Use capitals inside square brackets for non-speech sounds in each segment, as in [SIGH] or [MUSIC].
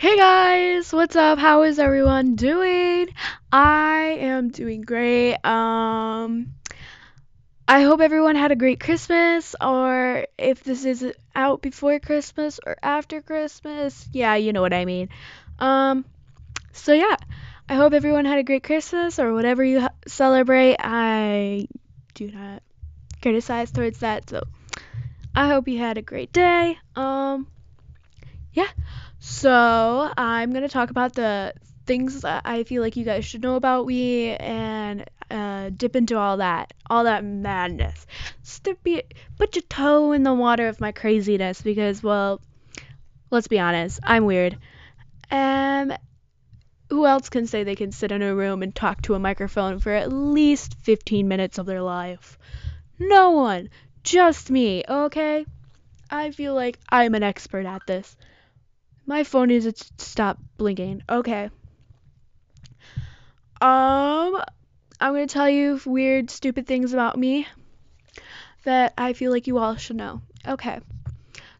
Hey guys, what's up? How is everyone doing? I am doing great. Um, I hope everyone had a great Christmas, or if this is out before Christmas or after Christmas. Yeah, you know what I mean. Um, so yeah, I hope everyone had a great Christmas or whatever you ha- celebrate. I do not criticize towards that, so I hope you had a great day. Um, yeah. So I'm gonna talk about the things that I feel like you guys should know about me and uh, dip into all that, all that madness. Just be, put your toe in the water of my craziness because, well, let's be honest, I'm weird. Um, who else can say they can sit in a room and talk to a microphone for at least 15 minutes of their life? No one, just me, okay? I feel like I'm an expert at this. My phone needs to stop blinking. Okay. Um, I'm gonna tell you weird, stupid things about me that I feel like you all should know. Okay.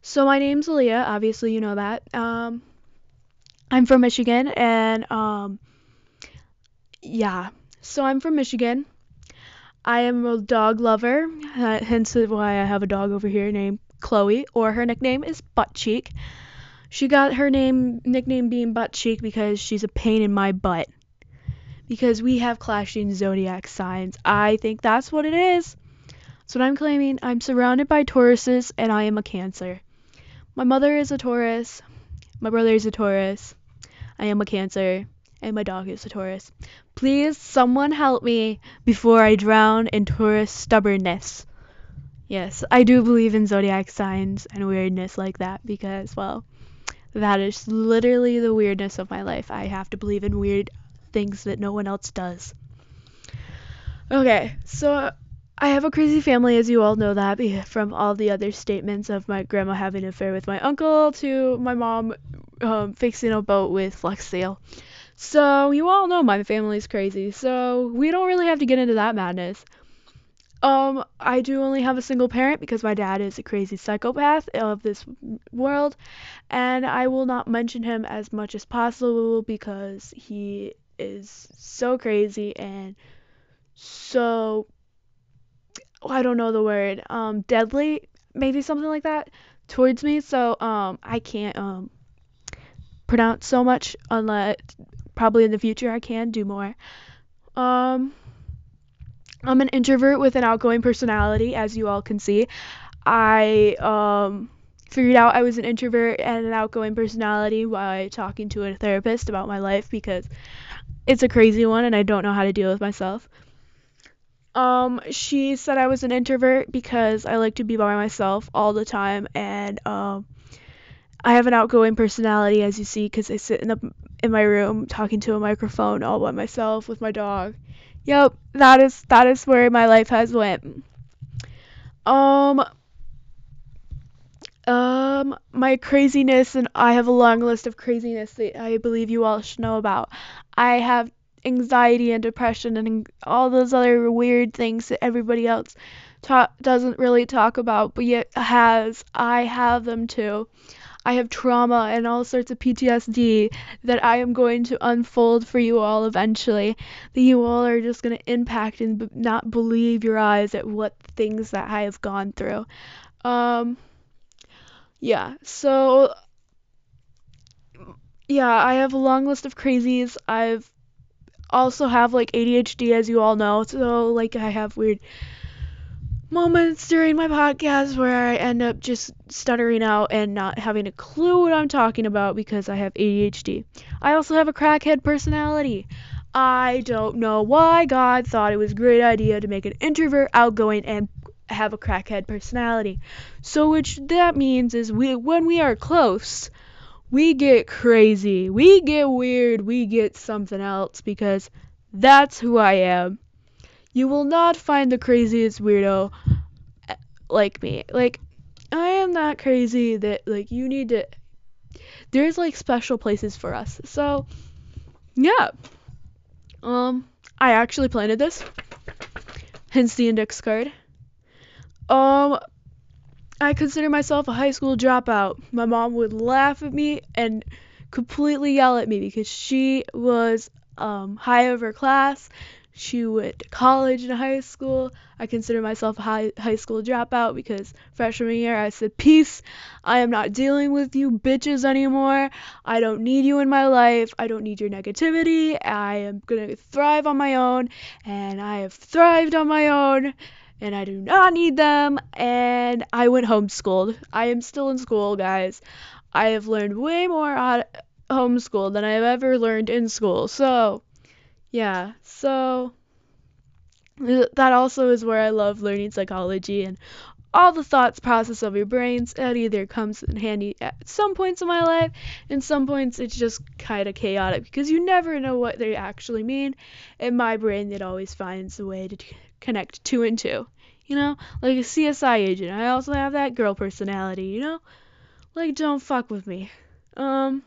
So my name's Aleeya. Obviously, you know that. Um, I'm from Michigan, and um, yeah. So I'm from Michigan. I am a dog lover, hence why I have a dog over here named Chloe, or her nickname is Butt Cheek. She got her name nickname being Butt Cheek because she's a pain in my butt. Because we have clashing zodiac signs. I think that's what it is. That's what I'm claiming. I'm surrounded by Tauruses and I am a Cancer. My mother is a Taurus. My brother is a Taurus. I am a Cancer. And my dog is a Taurus. Please, someone help me before I drown in Taurus stubbornness. Yes, I do believe in zodiac signs and weirdness like that because, well, that is literally the weirdness of my life. I have to believe in weird things that no one else does. Okay, so I have a crazy family, as you all know that from all the other statements of my grandma having an affair with my uncle to my mom um, fixing a boat with Flex Seal. So you all know my family's crazy, so we don't really have to get into that madness. Um, I do only have a single parent because my dad is a crazy psychopath of this world, and I will not mention him as much as possible because he is so crazy and so I don't know the word, um, deadly, maybe something like that, towards me. So um, I can't um pronounce so much unless probably in the future I can do more. Um I'm an introvert with an outgoing personality, as you all can see. I um, figured out I was an introvert and an outgoing personality by talking to a therapist about my life because it's a crazy one and I don't know how to deal with myself. Um, she said I was an introvert because I like to be by myself all the time and um, I have an outgoing personality, as you see, because I sit in the in my room talking to a microphone all by myself with my dog. Yep, that is that is where my life has went. Um um my craziness and I have a long list of craziness that I believe you all should know about. I have anxiety and depression and all those other weird things that everybody else ta- doesn't really talk about but yet has. I have them too. I have trauma and all sorts of PTSD that I am going to unfold for you all eventually. That you all are just going to impact and b- not believe your eyes at what things that I have gone through. Um, yeah, so yeah, I have a long list of crazies. I've also have like ADHD as you all know. So like I have weird moments during my podcast where I end up just stuttering out and not having a clue what I'm talking about because I have ADHD. I also have a crackhead personality. I don't know why God thought it was a great idea to make an introvert outgoing and have a crackhead personality. So which that means is we when we are close, we get crazy. We get weird. We get something else because that's who I am you will not find the craziest weirdo eh, like me. Like I am that crazy that like you need to there's like special places for us. So yeah. Um I actually planted this. Hence the index card. Um I consider myself a high school dropout. My mom would laugh at me and completely yell at me because she was um, high of her class. She went to college and high school. I consider myself a high, high school dropout because freshman year I said, Peace, I am not dealing with you bitches anymore. I don't need you in my life. I don't need your negativity. I am going to thrive on my own. And I have thrived on my own. And I do not need them. And I went homeschooled. I am still in school, guys. I have learned way more on homeschool than I have ever learned in school. So, yeah. So, that also is where I love learning psychology and all the thoughts process of your brains. It either comes in handy at some points in my life, and some points it's just kind of chaotic because you never know what they actually mean. In my brain, it always finds a way to t- connect two and two. You know, like a CSI agent. I also have that girl personality. You know, like don't fuck with me. Um.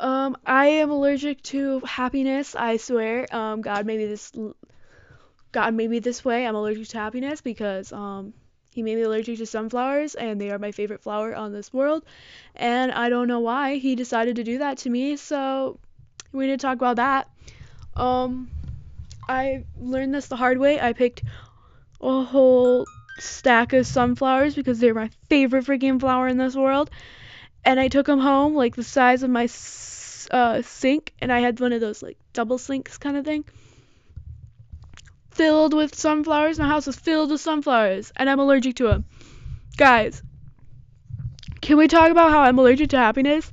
Um, I am allergic to happiness. I swear. Um, God made me this. God made me this way. I'm allergic to happiness because um, He made me allergic to sunflowers, and they are my favorite flower on this world. And I don't know why He decided to do that to me. So we need to talk about that. Um, I learned this the hard way. I picked a whole stack of sunflowers because they're my favorite freaking flower in this world. And I took them home, like the size of my uh, sink, and I had one of those like double sinks kind of thing, filled with sunflowers. My house was filled with sunflowers, and I'm allergic to them. Guys, can we talk about how I'm allergic to happiness?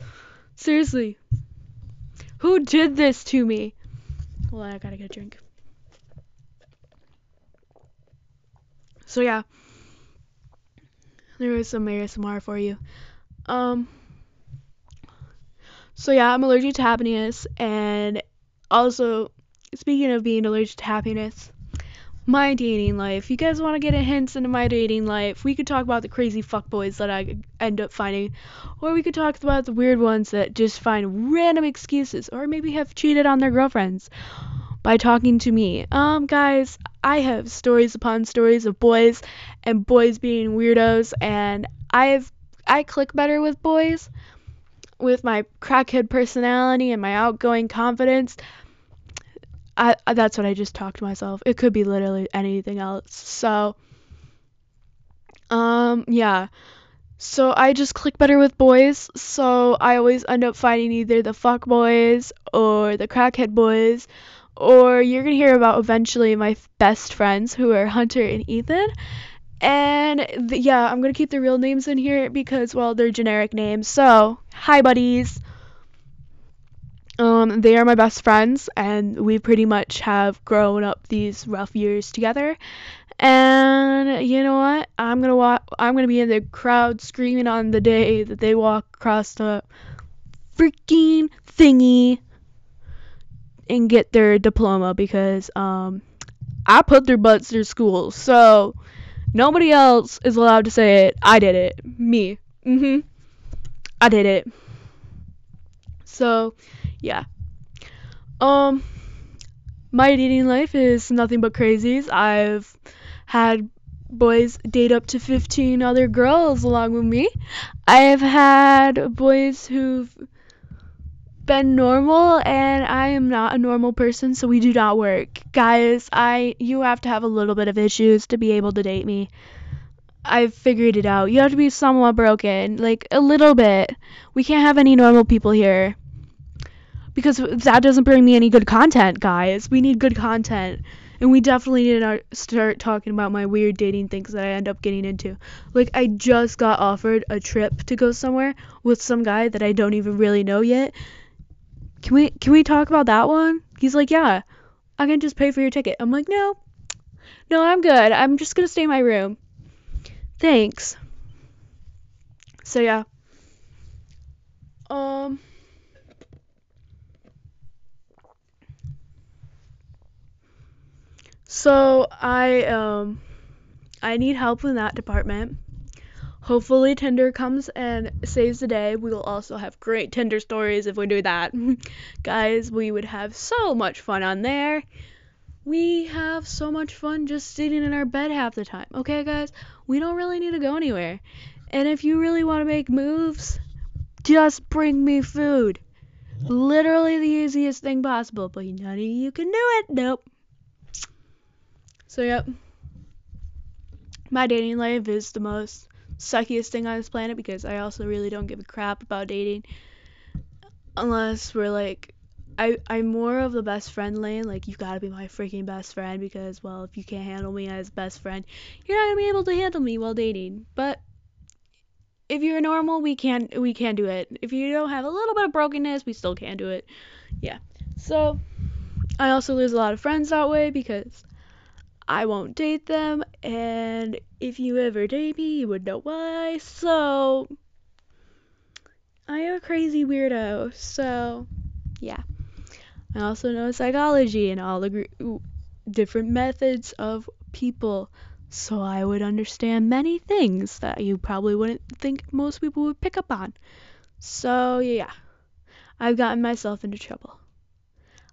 Seriously, who did this to me? Well, I gotta get a drink. So yeah, there was some ASMR for you. Um. So yeah, I'm allergic to happiness, and also speaking of being allergic to happiness, my dating life. You guys want to get a hint into my dating life? We could talk about the crazy fuckboys that I end up finding, or we could talk about the weird ones that just find random excuses, or maybe have cheated on their girlfriends by talking to me. Um, guys, I have stories upon stories of boys and boys being weirdos, and I've I click better with boys with my crackhead personality and my outgoing confidence. I, that's what I just talked to myself. It could be literally anything else. So, um, yeah. So I just click better with boys. So I always end up finding either the fuck boys or the crackhead boys, or you're gonna hear about eventually my best friends who are Hunter and Ethan. And yeah, I'm gonna keep the real names in here because well, they're generic names. So hi buddies. Um, they are my best friends, and we pretty much have grown up these rough years together. And you know what? I'm gonna walk. I'm gonna be in the crowd screaming on the day that they walk across the freaking thingy and get their diploma because um I put their butts through school. So Nobody else is allowed to say it. I did it. Me. Mhm. I did it. So, yeah. Um my dating life is nothing but crazies. I've had boys date up to 15 other girls along with me. I've had boys who've been normal and I am not a normal person so we do not work. Guys, I you have to have a little bit of issues to be able to date me. I've figured it out. You have to be somewhat broken, like a little bit. We can't have any normal people here. Because that doesn't bring me any good content, guys. We need good content. And we definitely need to start talking about my weird dating things that I end up getting into. Like, I just got offered a trip to go somewhere with some guy that I don't even really know yet can we can we talk about that one? He's like, yeah, I can just pay for your ticket. I'm like, no, no, I'm good. I'm just gonna stay in my room. Thanks. So yeah. Um. So I um I need help in that department. Hopefully Tinder comes and saves the day. We will also have great Tinder stories if we do that. [LAUGHS] Guys, we would have so much fun on there. We have so much fun just sitting in our bed half the time. Okay, guys? We don't really need to go anywhere. And if you really want to make moves, just bring me food. Literally the easiest thing possible, but none of you can do it. Nope. So, yep. My dating life is the most suckiest thing on this planet because I also really don't give a crap about dating unless we're like I I'm more of the best friend lane. Like you've gotta be my freaking best friend because well, if you can't handle me as best friend, you're not gonna be able to handle me while dating. But if you're normal, we can't we can do it. If you don't have a little bit of brokenness, we still can do it. Yeah. So I also lose a lot of friends that way because I won't date them, and if you ever date me, you would know why. So I am a crazy weirdo. So yeah. I also know psychology and all the different methods of people, so I would understand many things that you probably wouldn't think most people would pick up on. So, yeah, I've gotten myself into trouble.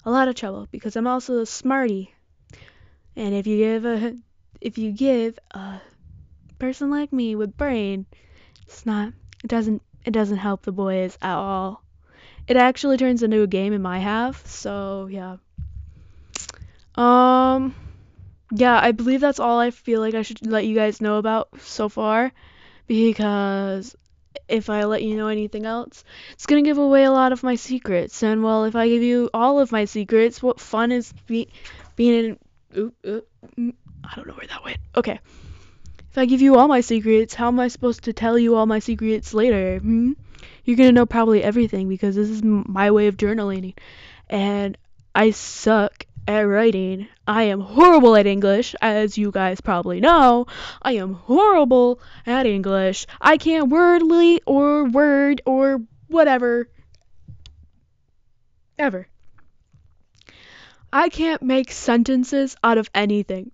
A lot of trouble because I'm also a smarty. And if you give a if you give a person like me with brain, it's not it doesn't it doesn't help the boys at all it actually turns into a game in my half. So yeah. Um yeah, I believe that's all I feel like I should let you guys know about so far because if I let you know anything else, it's going to give away a lot of my secrets. And well, if I give you all of my secrets, what fun is be- being in mm, I don't know where that went. Okay. If I give you all my secrets, how am I supposed to tell you all my secrets later? Hmm? you're to know probably everything because this is my way of journaling. And I suck at writing. I am horrible at English, as you guys probably know. I am horrible at English. I can't wordly or word or whatever. Ever. I can't make sentences out of anything.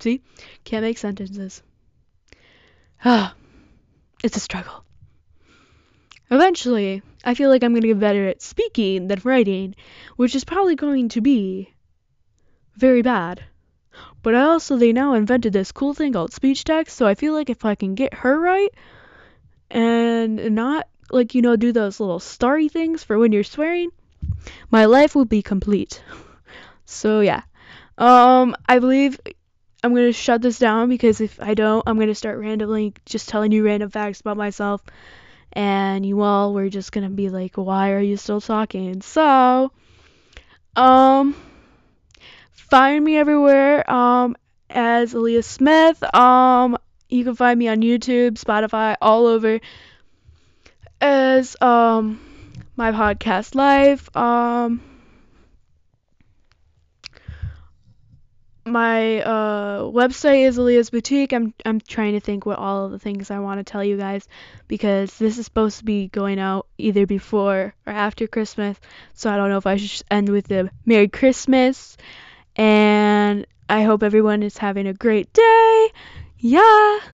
See? Can't make sentences. Ah, [SIGHS] it's a struggle. Eventually, I feel like I'm going to get better at speaking than writing, which is probably going to be very bad. But I also, they now invented this cool thing called speech text, so I feel like if I can get her right and not, like, you know, do those little starry things for when you're swearing, my life will be complete. [LAUGHS] So, yeah. Um, I believe I'm going to shut this down because if I don't, I'm going to start randomly just telling you random facts about myself and you all were just gonna be like, why are you still talking? So, um, find me everywhere, um, as Aleeya Smith. Um, you can find me on YouTube, Spotify, all over as, um, my podcast live. Um, my uh, website is Aleeya's Boutique. I'm I'm trying to think what all of the things I want to tell you guys because this is supposed to be going out either before or after Christmas. So I don't know if I should end with the Merry Christmas and I hope everyone is having a great day. Yeah.